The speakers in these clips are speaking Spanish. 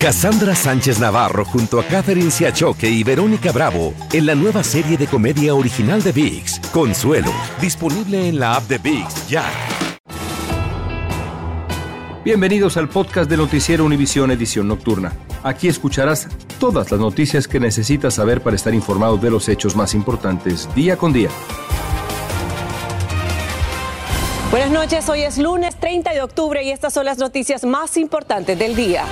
Cassandra Sánchez Navarro junto a Catherine Siachoque y Verónica Bravo en la nueva serie de comedia original de VIX, Consuelo, disponible en la app de VIX ya. Bienvenidos al podcast de Noticiero Univisión Edición Nocturna. Aquí escucharás todas las noticias que necesitas saber para estar informado de los hechos más importantes día con día. Buenas noches, hoy es lunes 30 de octubre y estas son las noticias más importantes del día.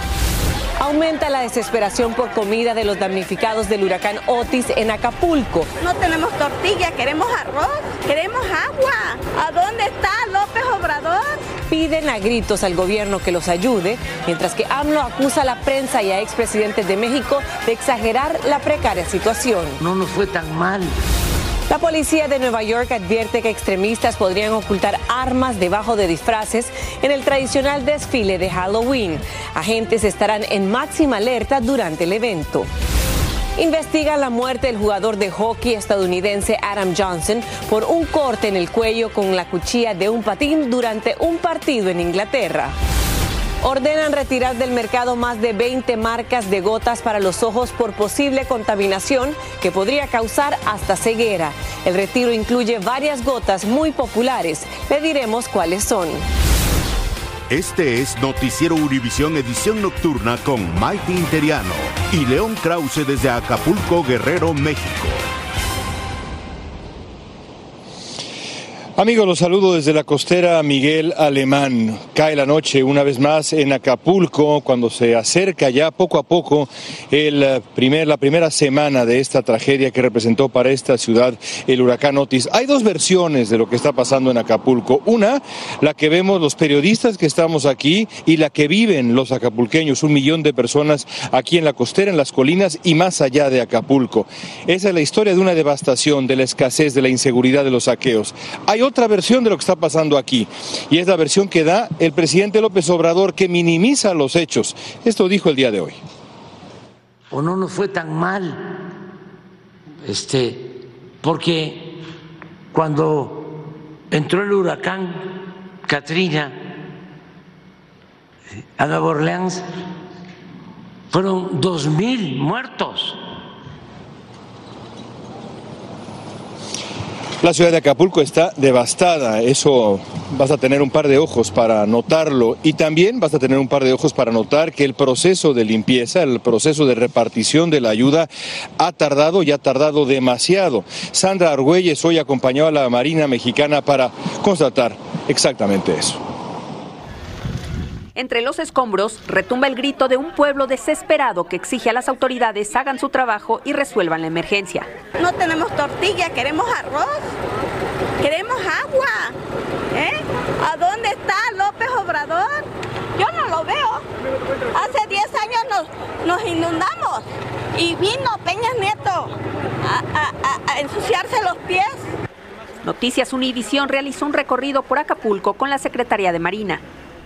Aumenta la desesperación por comida de los damnificados del huracán Otis en Acapulco. No tenemos tortilla, queremos arroz, queremos agua. ¿A dónde está López Obrador? Piden a gritos al gobierno que los ayude, mientras que AMLO acusa a la prensa y a expresidentes de México de exagerar la precaria situación. No nos fue tan mal. La policía de Nueva York advierte que extremistas podrían ocultar armas debajo de disfraces en el tradicional desfile de Halloween. Agentes estarán en máxima alerta durante el evento. Investiga la muerte del jugador de hockey estadounidense Adam Johnson por un corte en el cuello con la cuchilla de un patín durante un partido en Inglaterra. Ordenan retirar del mercado más de 20 marcas de gotas para los ojos por posible contaminación que podría causar hasta ceguera. El retiro incluye varias gotas muy populares. Le diremos cuáles son. Este es Noticiero Univisión Edición Nocturna con Mike Interiano y León Krause desde Acapulco, Guerrero, México. Amigos, los saludo desde la costera Miguel Alemán. Cae la noche una vez más en Acapulco cuando se acerca ya poco a poco el primer, la primera semana de esta tragedia que representó para esta ciudad el huracán Otis. Hay dos versiones de lo que está pasando en Acapulco. Una, la que vemos los periodistas que estamos aquí y la que viven los acapulqueños, un millón de personas aquí en la costera, en las colinas y más allá de Acapulco. Esa es la historia de una devastación, de la escasez, de la inseguridad, de los saqueos. Hay otra versión de lo que está pasando aquí y es la versión que da el presidente López Obrador que minimiza los hechos. Esto dijo el día de hoy. O no nos fue tan mal, este, porque cuando entró el huracán Katrina a Nueva Orleans fueron dos mil muertos. La ciudad de Acapulco está devastada, eso vas a tener un par de ojos para notarlo y también vas a tener un par de ojos para notar que el proceso de limpieza, el proceso de repartición de la ayuda ha tardado y ha tardado demasiado. Sandra Argüelles hoy acompañó a la Marina Mexicana para constatar exactamente eso. Entre los escombros retumba el grito de un pueblo desesperado que exige a las autoridades hagan su trabajo y resuelvan la emergencia. No tenemos tortilla, queremos arroz, queremos agua. ¿eh? ¿A dónde está López Obrador? Yo no lo veo. Hace 10 años nos, nos inundamos y vino Peña Nieto a, a- a- a ensuciarse los pies. Noticias Univisión realizó un recorrido por Acapulco con la Secretaría de Marina.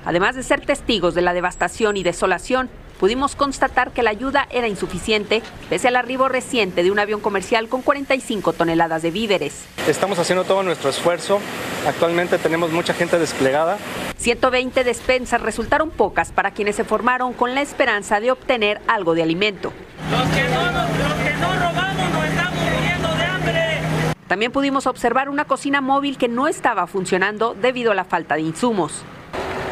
Además de ser testigos de la devastación y desolación, pudimos constatar que la ayuda era insuficiente pese al arribo reciente de un avión comercial con 45 toneladas de víveres. Estamos haciendo todo nuestro esfuerzo. Actualmente tenemos mucha gente desplegada. 120 despensas resultaron pocas para quienes se formaron con la esperanza de obtener algo de alimento. También pudimos observar una cocina móvil que no estaba funcionando debido a la falta de insumos.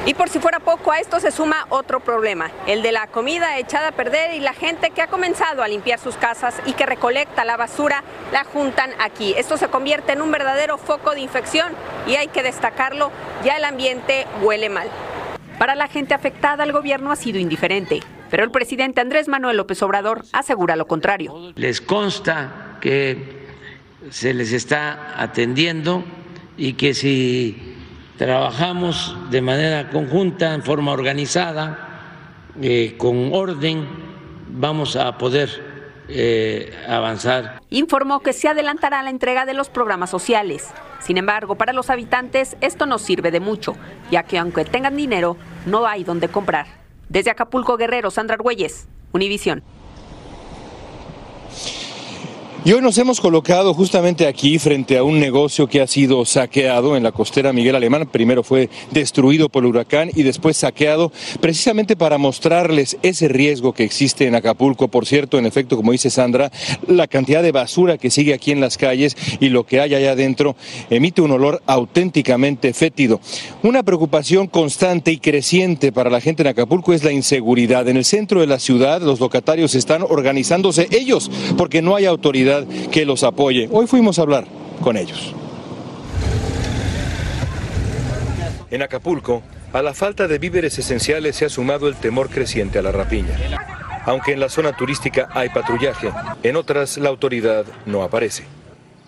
Y por si fuera poco, a esto se suma otro problema, el de la comida echada a perder y la gente que ha comenzado a limpiar sus casas y que recolecta la basura, la juntan aquí. Esto se convierte en un verdadero foco de infección y hay que destacarlo, ya el ambiente huele mal. Para la gente afectada, el gobierno ha sido indiferente, pero el presidente Andrés Manuel López Obrador asegura lo contrario. Les consta que se les está atendiendo y que si trabajamos de manera conjunta, en forma organizada, eh, con orden, vamos a poder eh, avanzar. Informó que se adelantará la entrega de los programas sociales. Sin embargo, para los habitantes esto no sirve de mucho, ya que aunque tengan dinero, no hay donde comprar. Desde Acapulco Guerrero, Sandra Argüelles, Univisión. Y hoy nos hemos colocado justamente aquí frente a un negocio que ha sido saqueado en la costera Miguel Alemán. Primero fue destruido por el huracán y después saqueado precisamente para mostrarles ese riesgo que existe en Acapulco. Por cierto, en efecto, como dice Sandra, la cantidad de basura que sigue aquí en las calles y lo que hay allá adentro emite un olor auténticamente fétido. Una preocupación constante y creciente para la gente en Acapulco es la inseguridad. En el centro de la ciudad los locatarios están organizándose ellos porque no hay autoridad que los apoye. Hoy fuimos a hablar con ellos. En Acapulco, a la falta de víveres esenciales se ha sumado el temor creciente a la rapiña. Aunque en la zona turística hay patrullaje, en otras la autoridad no aparece.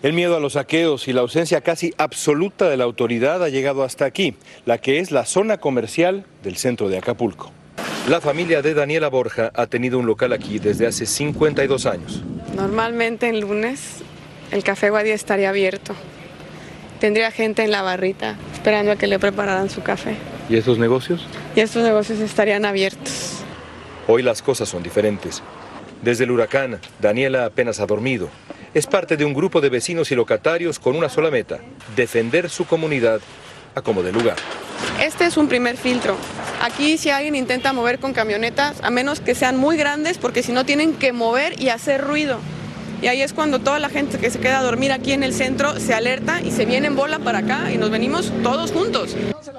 El miedo a los saqueos y la ausencia casi absoluta de la autoridad ha llegado hasta aquí, la que es la zona comercial del centro de Acapulco. La familia de Daniela Borja ha tenido un local aquí desde hace 52 años. Normalmente en lunes el café Guadía estaría abierto. Tendría gente en la barrita esperando a que le prepararan su café. ¿Y estos negocios? Y estos negocios estarían abiertos. Hoy las cosas son diferentes. Desde el huracán, Daniela apenas ha dormido. Es parte de un grupo de vecinos y locatarios con una sola meta, defender su comunidad a como de lugar. Este es un primer filtro. Aquí si alguien intenta mover con camionetas, a menos que sean muy grandes, porque si no tienen que mover y hacer ruido. Y ahí es cuando toda la gente que se queda a dormir aquí en el centro se alerta y se viene en bola para acá y nos venimos todos juntos.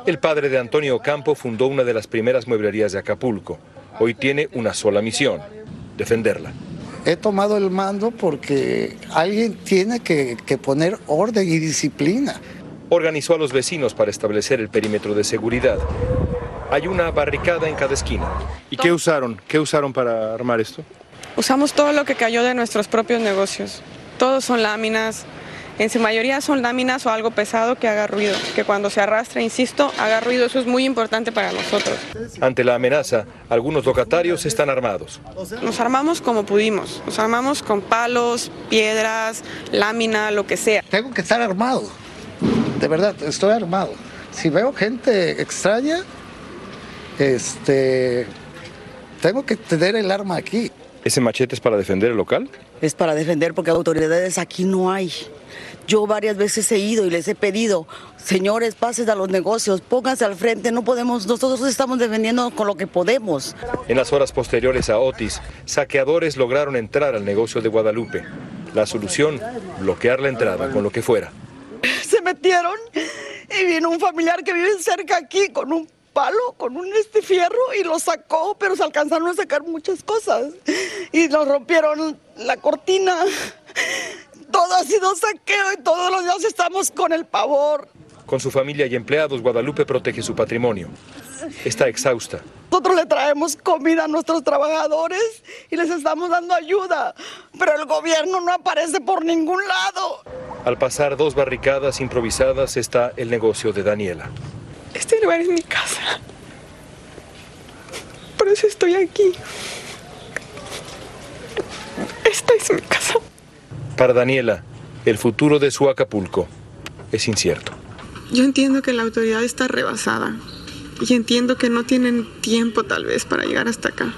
El padre de Antonio Campo fundó una de las primeras mueblerías de Acapulco. Hoy tiene una sola misión, defenderla. He tomado el mando porque alguien tiene que, que poner orden y disciplina organizó a los vecinos para establecer el perímetro de seguridad. Hay una barricada en cada esquina. ¿Y qué usaron? ¿Qué usaron para armar esto? Usamos todo lo que cayó de nuestros propios negocios. Todos son láminas, en su mayoría son láminas o algo pesado que haga ruido, que cuando se arrastra, insisto, haga ruido. Eso es muy importante para nosotros. Ante la amenaza, algunos locatarios están armados. Nos armamos como pudimos. Nos armamos con palos, piedras, lámina, lo que sea. Tengo que estar armado de verdad, estoy armado. Si veo gente extraña, este, tengo que tener el arma aquí. ¿Ese machete es para defender el local? Es para defender porque autoridades aquí no hay. Yo varias veces he ido y les he pedido, señores, pasen a los negocios, pónganse al frente, no podemos, nosotros estamos defendiendo con lo que podemos. En las horas posteriores a Otis, saqueadores lograron entrar al negocio de Guadalupe. La solución, bloquear la entrada con lo que fuera metieron y vino un familiar que vive cerca aquí con un palo, con un este fierro y lo sacó, pero se alcanzaron a sacar muchas cosas y nos rompieron la cortina. Todo ha sido saqueo y todos los días estamos con el pavor. Con su familia y empleados, Guadalupe protege su patrimonio. Está exhausta. Nosotros le traemos comida a nuestros trabajadores y les estamos dando ayuda, pero el gobierno no aparece por ningún lado. Al pasar dos barricadas improvisadas está el negocio de Daniela. Este lugar es mi casa. Por eso estoy aquí. Esta es mi casa. Para Daniela, el futuro de su Acapulco es incierto. Yo entiendo que la autoridad está rebasada y entiendo que no tienen tiempo tal vez para llegar hasta acá.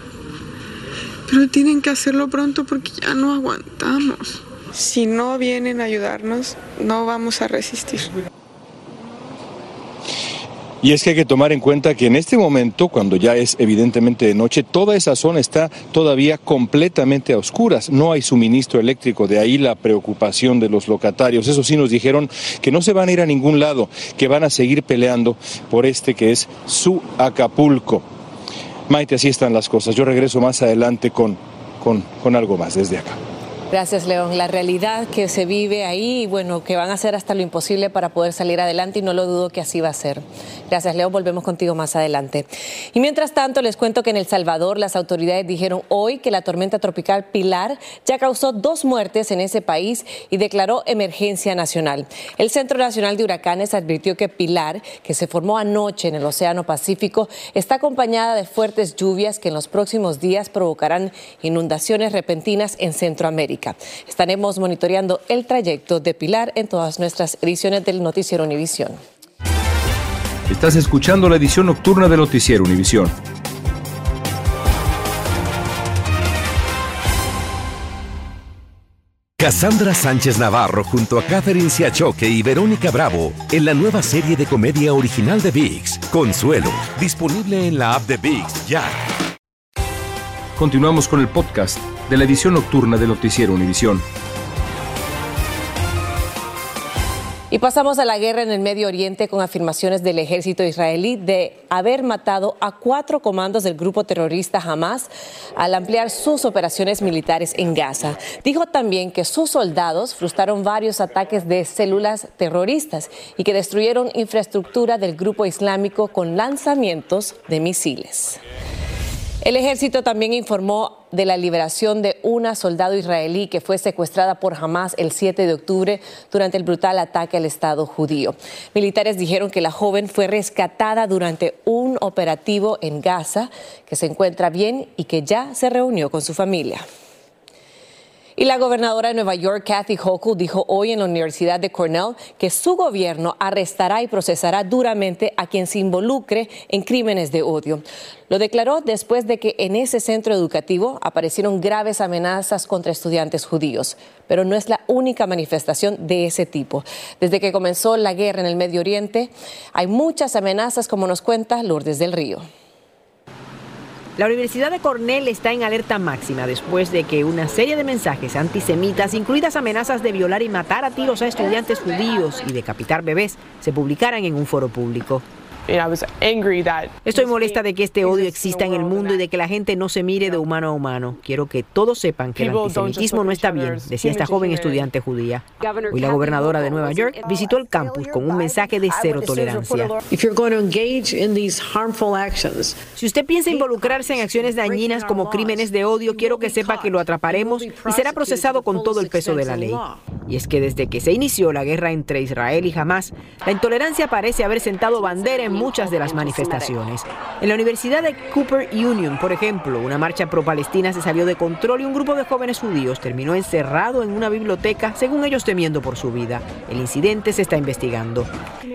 Pero tienen que hacerlo pronto porque ya no aguantamos. Si no vienen a ayudarnos, no vamos a resistir. Y es que hay que tomar en cuenta que en este momento, cuando ya es evidentemente de noche, toda esa zona está todavía completamente a oscuras. No hay suministro eléctrico, de ahí la preocupación de los locatarios. Eso sí nos dijeron que no se van a ir a ningún lado, que van a seguir peleando por este que es su Acapulco. Maite, así están las cosas. Yo regreso más adelante con, con, con algo más desde acá. Gracias, León. La realidad que se vive ahí, bueno, que van a hacer hasta lo imposible para poder salir adelante y no lo dudo que así va a ser. Gracias, León. Volvemos contigo más adelante. Y mientras tanto, les cuento que en El Salvador las autoridades dijeron hoy que la tormenta tropical Pilar ya causó dos muertes en ese país y declaró emergencia nacional. El Centro Nacional de Huracanes advirtió que Pilar, que se formó anoche en el Océano Pacífico, está acompañada de fuertes lluvias que en los próximos días provocarán inundaciones repentinas en Centroamérica. Estaremos monitoreando el trayecto de Pilar en todas nuestras ediciones del Noticiero Univisión. Estás escuchando la edición nocturna del Noticiero Univisión. Cassandra Sánchez Navarro junto a Catherine Siachoque y Verónica Bravo en la nueva serie de comedia original de VIX, Consuelo, disponible en la app de VIX ya. Continuamos con el podcast de la edición nocturna de Noticiero Univisión. Y pasamos a la guerra en el Medio Oriente con afirmaciones del ejército israelí de haber matado a cuatro comandos del grupo terrorista Hamas al ampliar sus operaciones militares en Gaza. Dijo también que sus soldados frustraron varios ataques de células terroristas y que destruyeron infraestructura del grupo islámico con lanzamientos de misiles. El ejército también informó de la liberación de una soldado israelí que fue secuestrada por Hamas el 7 de octubre durante el brutal ataque al Estado judío. Militares dijeron que la joven fue rescatada durante un operativo en Gaza, que se encuentra bien y que ya se reunió con su familia. Y la gobernadora de Nueva York, Kathy Hochul, dijo hoy en la Universidad de Cornell que su gobierno arrestará y procesará duramente a quien se involucre en crímenes de odio. Lo declaró después de que en ese centro educativo aparecieron graves amenazas contra estudiantes judíos. Pero no es la única manifestación de ese tipo. Desde que comenzó la guerra en el Medio Oriente, hay muchas amenazas, como nos cuenta Lourdes del Río. La Universidad de Cornell está en alerta máxima después de que una serie de mensajes antisemitas, incluidas amenazas de violar y matar a tiros a estudiantes judíos y decapitar bebés, se publicaran en un foro público. Estoy molesta de que este odio exista en el mundo y de que la gente no se mire de humano a humano. Quiero que todos sepan que el antisemitismo no está bien, decía esta joven estudiante judía. Hoy la gobernadora de Nueva York visitó el campus con un mensaje de cero tolerancia. Si usted piensa involucrarse en acciones dañinas como crímenes de odio, quiero que sepa que lo atraparemos y será procesado con todo el peso de la ley. Y es que desde que se inició la guerra entre Israel y Hamas, la intolerancia parece haber sentado bandera en muchas de las manifestaciones. En la Universidad de Cooper Union, por ejemplo, una marcha pro-palestina se salió de control y un grupo de jóvenes judíos terminó encerrado en una biblioteca, según ellos temiendo por su vida. El incidente se está investigando.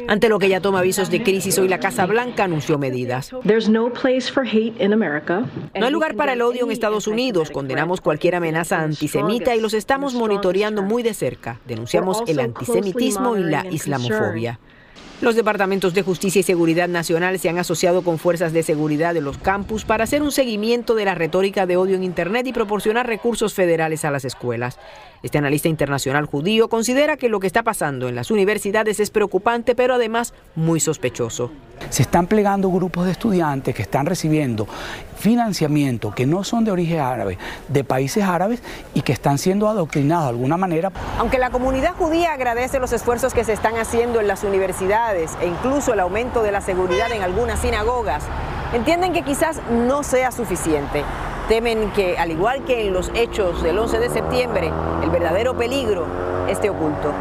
Ante lo que ya toma avisos de crisis, hoy la Casa Blanca anunció medidas. No hay lugar para el odio en Estados Unidos. Condenamos cualquier amenaza antisemita y los estamos monitoreando muy de cerca. Denunciamos el antisemitismo y la islamofobia. Los departamentos de Justicia y Seguridad Nacional se han asociado con fuerzas de seguridad de los campus para hacer un seguimiento de la retórica de odio en Internet y proporcionar recursos federales a las escuelas. Este analista internacional judío considera que lo que está pasando en las universidades es preocupante, pero además muy sospechoso. Se están plegando grupos de estudiantes que están recibiendo financiamiento que no son de origen árabe, de países árabes y que están siendo adoctrinados de alguna manera. Aunque la comunidad judía agradece los esfuerzos que se están haciendo en las universidades e incluso el aumento de la seguridad en algunas sinagogas, entienden que quizás no sea suficiente. Temen que, al igual que en los hechos del 11 de septiembre, el verdadero peligro esté oculto.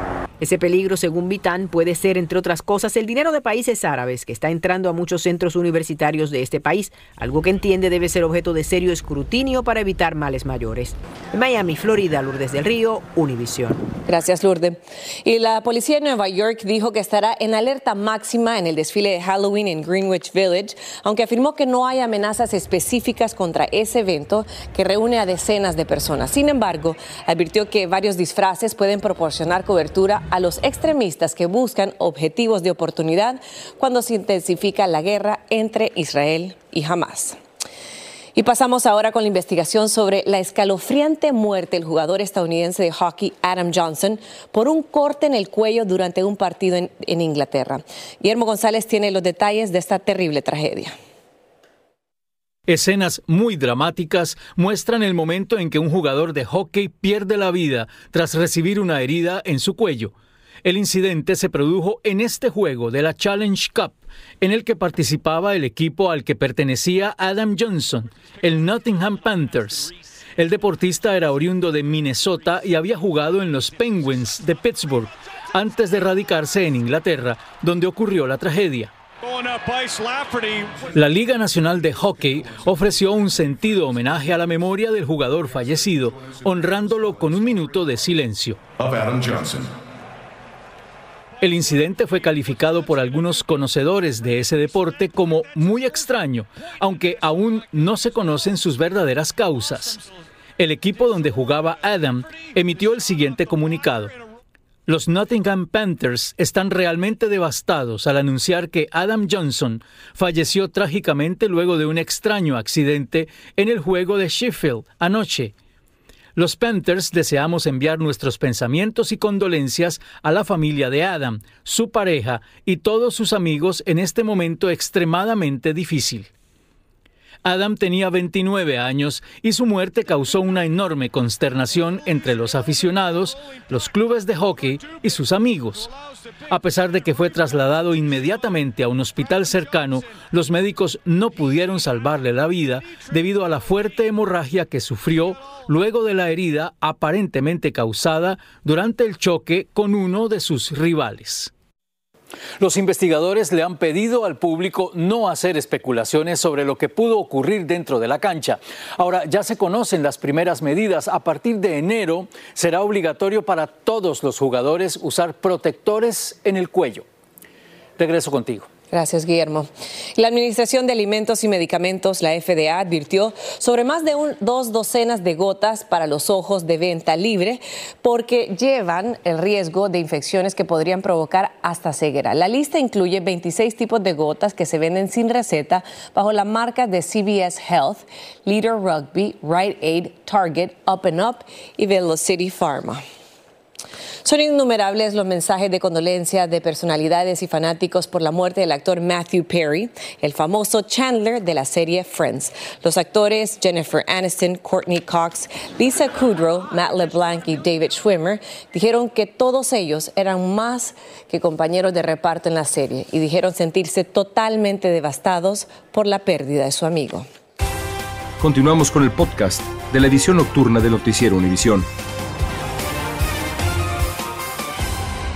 Ese peligro, según Vitán, puede ser, entre otras cosas, el dinero de países árabes que está entrando a muchos centros universitarios de este país, algo que entiende debe ser objeto de serio escrutinio para evitar males mayores. Miami, Florida, Lourdes del Río, Univisión. Gracias, Lourdes. Y la policía de Nueva York dijo que estará en alerta máxima en el desfile de Halloween en Greenwich Village, aunque afirmó que no hay amenazas específicas contra ese evento que reúne a decenas de personas. Sin embargo, advirtió que varios disfraces pueden proporcionar cobertura a los extremistas que buscan objetivos de oportunidad cuando se intensifica la guerra entre Israel y Hamas. Y pasamos ahora con la investigación sobre la escalofriante muerte del jugador estadounidense de hockey Adam Johnson por un corte en el cuello durante un partido en, en Inglaterra. Guillermo González tiene los detalles de esta terrible tragedia. Escenas muy dramáticas muestran el momento en que un jugador de hockey pierde la vida tras recibir una herida en su cuello. El incidente se produjo en este juego de la Challenge Cup, en el que participaba el equipo al que pertenecía Adam Johnson, el Nottingham Panthers. El deportista era oriundo de Minnesota y había jugado en los Penguins de Pittsburgh antes de radicarse en Inglaterra, donde ocurrió la tragedia. La Liga Nacional de Hockey ofreció un sentido homenaje a la memoria del jugador fallecido, honrándolo con un minuto de silencio. El incidente fue calificado por algunos conocedores de ese deporte como muy extraño, aunque aún no se conocen sus verdaderas causas. El equipo donde jugaba Adam emitió el siguiente comunicado. Los Nottingham Panthers están realmente devastados al anunciar que Adam Johnson falleció trágicamente luego de un extraño accidente en el juego de Sheffield anoche. Los Panthers deseamos enviar nuestros pensamientos y condolencias a la familia de Adam, su pareja y todos sus amigos en este momento extremadamente difícil. Adam tenía 29 años y su muerte causó una enorme consternación entre los aficionados, los clubes de hockey y sus amigos. A pesar de que fue trasladado inmediatamente a un hospital cercano, los médicos no pudieron salvarle la vida debido a la fuerte hemorragia que sufrió luego de la herida aparentemente causada durante el choque con uno de sus rivales. Los investigadores le han pedido al público no hacer especulaciones sobre lo que pudo ocurrir dentro de la cancha. Ahora, ya se conocen las primeras medidas. A partir de enero será obligatorio para todos los jugadores usar protectores en el cuello. Regreso contigo. Gracias, Guillermo. La Administración de Alimentos y Medicamentos, la FDA, advirtió sobre más de dos docenas de gotas para los ojos de venta libre porque llevan el riesgo de infecciones que podrían provocar hasta ceguera. La lista incluye 26 tipos de gotas que se venden sin receta bajo la marca de CVS Health, Leader Rugby, Rite Aid, Target, Up and Up y Velocity Pharma. Son innumerables los mensajes de condolencia de personalidades y fanáticos por la muerte del actor Matthew Perry, el famoso Chandler de la serie Friends. Los actores Jennifer Aniston, Courtney Cox, Lisa Kudrow, Matt LeBlanc y David Schwimmer dijeron que todos ellos eran más que compañeros de reparto en la serie y dijeron sentirse totalmente devastados por la pérdida de su amigo. Continuamos con el podcast de la edición nocturna de Noticiero Univisión.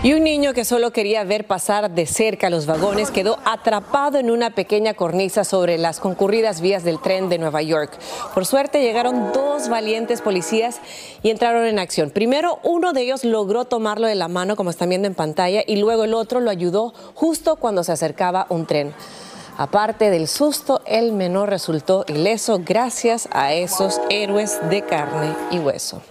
Y un niño que solo quería ver pasar de cerca los vagones quedó atrapado en una pequeña cornisa sobre las concurridas vías del tren de Nueva York. Por suerte llegaron dos valientes policías y entraron en acción. Primero uno de ellos logró tomarlo de la mano como están viendo en pantalla y luego el otro lo ayudó justo cuando se acercaba un tren. Aparte del susto, el menor resultó ileso gracias a esos héroes de carne y hueso.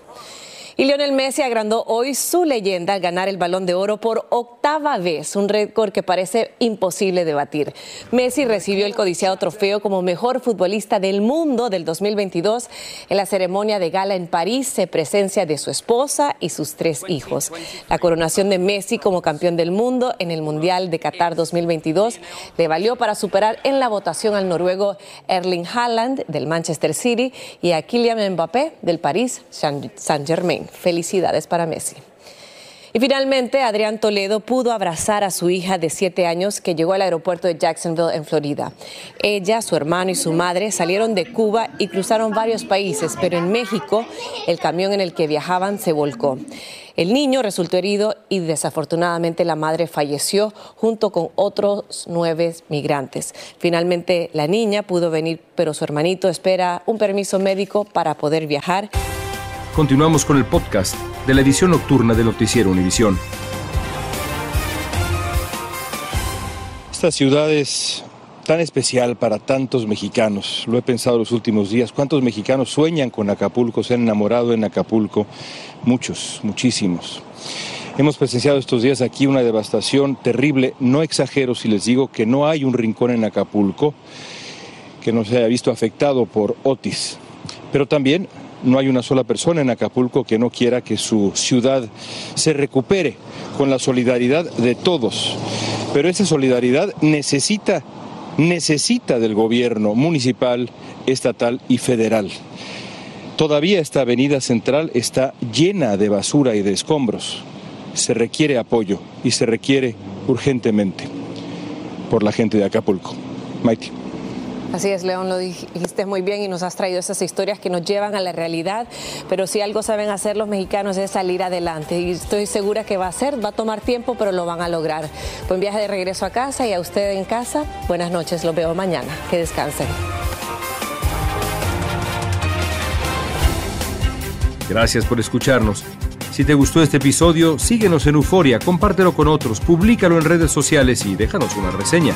Y Lionel Messi agrandó hoy su leyenda al ganar el balón de oro por octava vez, un récord que parece imposible de batir. Messi recibió el codiciado trofeo como mejor futbolista del mundo del 2022. En la ceremonia de gala en París se presencia de su esposa y sus tres hijos. La coronación de Messi como campeón del mundo en el Mundial de Qatar 2022 le valió para superar en la votación al noruego Erling Haaland del Manchester City y a Kylian Mbappé del París Saint-Germain. Felicidades para Messi. Y finalmente, Adrián Toledo pudo abrazar a su hija de siete años que llegó al aeropuerto de Jacksonville, en Florida. Ella, su hermano y su madre salieron de Cuba y cruzaron varios países, pero en México el camión en el que viajaban se volcó. El niño resultó herido y desafortunadamente la madre falleció junto con otros nueve migrantes. Finalmente la niña pudo venir, pero su hermanito espera un permiso médico para poder viajar. Continuamos con el podcast de la edición nocturna de Noticiero Univisión. Esta ciudad es tan especial para tantos mexicanos. Lo he pensado los últimos días. ¿Cuántos mexicanos sueñan con Acapulco, se han enamorado en Acapulco? Muchos, muchísimos. Hemos presenciado estos días aquí una devastación terrible. No exagero si les digo que no hay un rincón en Acapulco que no se haya visto afectado por Otis. Pero también no hay una sola persona en Acapulco que no quiera que su ciudad se recupere con la solidaridad de todos. Pero esa solidaridad necesita, necesita del gobierno municipal, estatal y federal. Todavía esta avenida central está llena de basura y de escombros. Se requiere apoyo y se requiere urgentemente por la gente de Acapulco. Maite. Así es, León, lo dijiste muy bien y nos has traído esas historias que nos llevan a la realidad, pero si algo saben hacer los mexicanos es salir adelante y estoy segura que va a ser, va a tomar tiempo, pero lo van a lograr. Buen viaje de regreso a casa y a usted en casa, buenas noches, los veo mañana, que descansen. Gracias por escucharnos. Si te gustó este episodio, síguenos en Euforia, compártelo con otros, públicalo en redes sociales y déjanos una reseña.